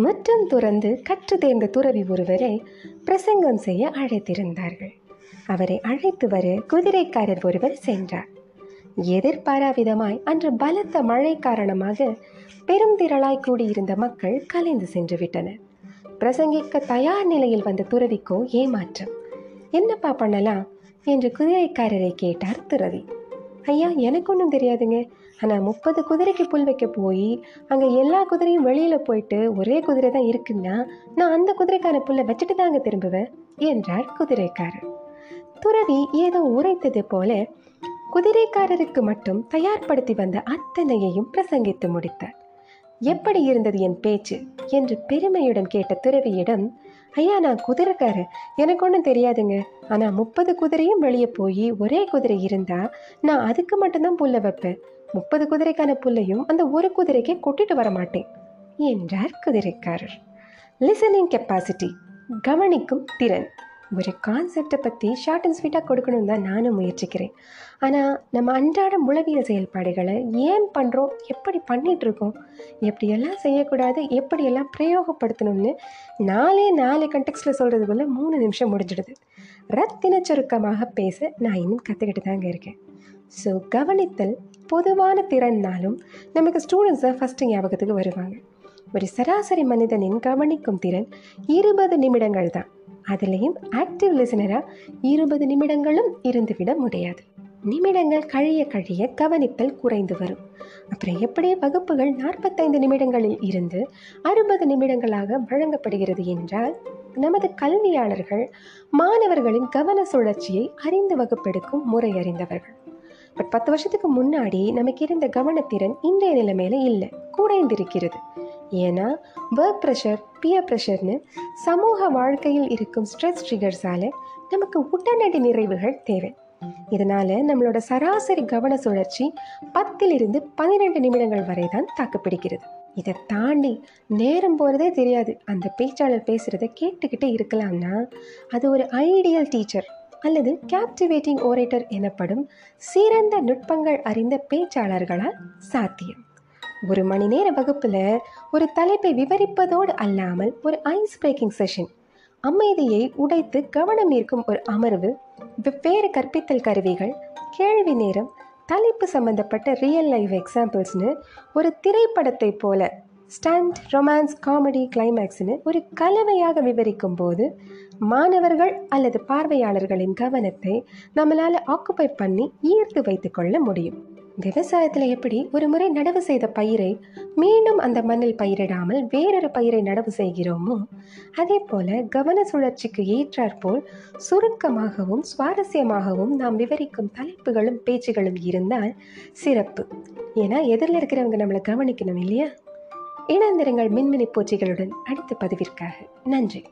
மற்றும் துறந்து கற்று தேர்ந்த துறவி ஒருவரை பிரசங்கம் செய்ய அழைத்திருந்தார்கள். அவரை அழைத்து வர குதிரைக்காரர் ஒருவர் சென்றார். எதிர்பாராவிதமாய் அன்று பலத்த மழை காரணமாக பெரும் திரளாய் கூடியிருந்த மக்கள் கலைந்து சென்று விட்டனர். பிரசங்கிக்க தயார் நிலையில் வந்த துறவிக்கோ ஏமாற்றம். என்னப்பா பண்ணலாம்? என்று குதிரைக்காரரை கேட்டார் துறவி. ஐயா எனக்கு ஒன்றும் தெரியாதுங்க. ஆனால் முப்பது குதிரைக்கு புல் வைக்க போய் அங்கே எல்லா குதிரையும் வெளியில் போயிட்டு ஒரே குதிரை தான் இருக்குன்னா நான் அந்த குதிரைக்கான புல்லை வச்சுட்டு தாங்க திரும்புவேன் என்றார் குதிரைக்காரர். துறவி ஏதோ உரைத்தது போல குதிரைக்காரருக்கு மட்டும் தயார்படுத்தி வந்த அத்தனையையும் பிரசங்கித்து முடித்தார். எப்படி இருந்தது என் பேச்சு? என்று பெருமையுடன் கேட்ட துறவியிடம் ஐயா நான் குதிரைக்காரர் எனக்கு ஒன்றும் தெரியாதுங்க. ஆனால் முப்பது குதிரையும் வெளியே போய் ஒரே குதிரை இருந்தா நான் அதுக்கு மட்டும்தான் புல்ல வைப்பேன். முப்பது குதிரைக்கான புல்லையும் அந்த ஒரு குதிரைக்கே கொட்டிட்டு வர மாட்டேன் என்றார் குதிரைக்காரர். லிசனிங் கெப்பாசிட்டி கவனிக்கும் திறன். ஒரு கான்செப்டை பற்றி ஷார்ட் அண்ட் ஸ்வீட்டாக கொடுக்கணும் தான் நானும் முயற்சிக்கிறேன். ஆனால் நம்ம அன்றாட உளவியல் செயல்பாடுகளை ஏன் பண்ணுறோம் எப்படி பண்ணிகிட்ருக்கோம் எப்படியெல்லாம் செய்யக்கூடாது? எப்படியெல்லாம் பிரயோகப்படுத்தணும்னு நாலே நாலு கண்டெக்ஸ்டில் சொல்கிறதுக்குள்ளே மூணு நிமிஷம் முடிஞ்சிடுது. ரத்தின சுருக்கமாக பேச நான் இன்னும் கற்றுக்கிட்டு தாங்க இருக்கேன். ஸோ கவனித்தல் பொதுவான திறன்னாலும் நமக்கு ஸ்டூடெண்ட்ஸை ஃபஸ்ட்டு ஞாபகத்துக்கு வருவாங்க. ஒரு சராசரி மனிதனின் கவனிக்கும் திறன் இருபது நிமிடங்கள் தான். அதுலேயும் ஆக்டிவ் லிசனராக இருபது நிமிடங்களும் இருந்துவிட முடியாது. நிமிடங்கள் கழிய கழிய கவனித்தல் குறைந்து வரும். அப்புறம் எப்படி வகுப்புகள் நாற்பத்தைந்து நிமிடங்களில் இருந்து அறுபது நிமிடங்களாக வழங்கப்படுகிறது என்றால் நமது கல்வியாளர்கள் மாணவர்களின் கவன சுழற்சியை அறிந்து வகுப்பெடுக்கும் முறை அறிந்தவர்கள். பட் பத்து வருஷத்துக்கு முன்னாடி நமக்கு இருந்த கவனத்திறன் இன்றைய நிலைமையில இல்லை குறைந்திருக்கிறது. ஏன்னா ஒர்க் ப்ரெஷர் பியர் ப்ரெஷர்னு சமூக வாழ்க்கையில் இருக்கும் ஸ்ட்ரெஸ் ட்ரிகர்ஸால் நமக்கு உடனடி நிறைவுகள் தேவை. இதனால நம்மளோட சராசரி கவன சுழற்சி பத்திலிருந்து பன்னிரெண்டு நிமிடங்கள் வரை தான் தாக்குப்பிடிக்கிறது. இதை தாண்டி நேரம் போகிறதே தெரியாது. அந்த பேச்சாளர் பேசுகிறத கேட்டுக்கிட்டே இருக்கலாம்னா அது ஒரு ஐடியல் டீச்சர் அல்லது கேப்டிவேட்டிங் ஓரேட்டர் எனப்படும் சிறந்த நுட்பங்கள் அறிந்த பேச்சாளர்களால் சாத்தியம். ஒரு மணி நேர வகுப்பில் ஒரு தலைப்பை விவரிப்பதோடு அல்லாமல் ஒரு ஐஸ் பிரேக்கிங் செஷன் அமைதியை உடைத்து கவனம் ஈர்க்கும் ஒரு அமர்வு வெவ்வேறு கற்பித்தல் கருவிகள் கேள்வி நேரம் தலைப்பு சம்பந்தப்பட்ட ரியல் லைஃப் எக்ஸாம்பிள்ஸ்னு ஒரு திரைப்படத்தை போல ஸ்டண்ட் ரொமான்ஸ் காமெடி கிளைமேக்ஸ்னு ஒரு கலவையாக விவரிக்கும் போது மாணவர்கள் அல்லது பார்வையாளர்களின் கவனத்தை நம்மளால் ஆக்குப்பை பண்ணி ஈர்த்து வைத்துக்கொள்ள முடியும். விவசாயத்தில் எப்படி ஒரு முறை நடவு செய்த பயிரை மீண்டும் அந்த மண்ணில் பயிரிடாமல் வேறொரு பயிரை நடவு செய்கிறோமோ அதே போல கவன சுழற்சிக்கு ஏற்றாற்போல் சுருக்கமாகவும் சுவாரஸ்யமாகவும் நாம் விவரிக்கும் தலைப்புகளும் பேச்சுகளும் இருந்தால் சிறப்பு. ஏன்னா எதிரில் இருக்கிறவங்க நம்மளை கவனிக்கணும் இல்லையா? இணைந்திருங்கள் மின்மினி பூச்சிகளுடன் அடுத்த பதிவிற்காக. நன்றி.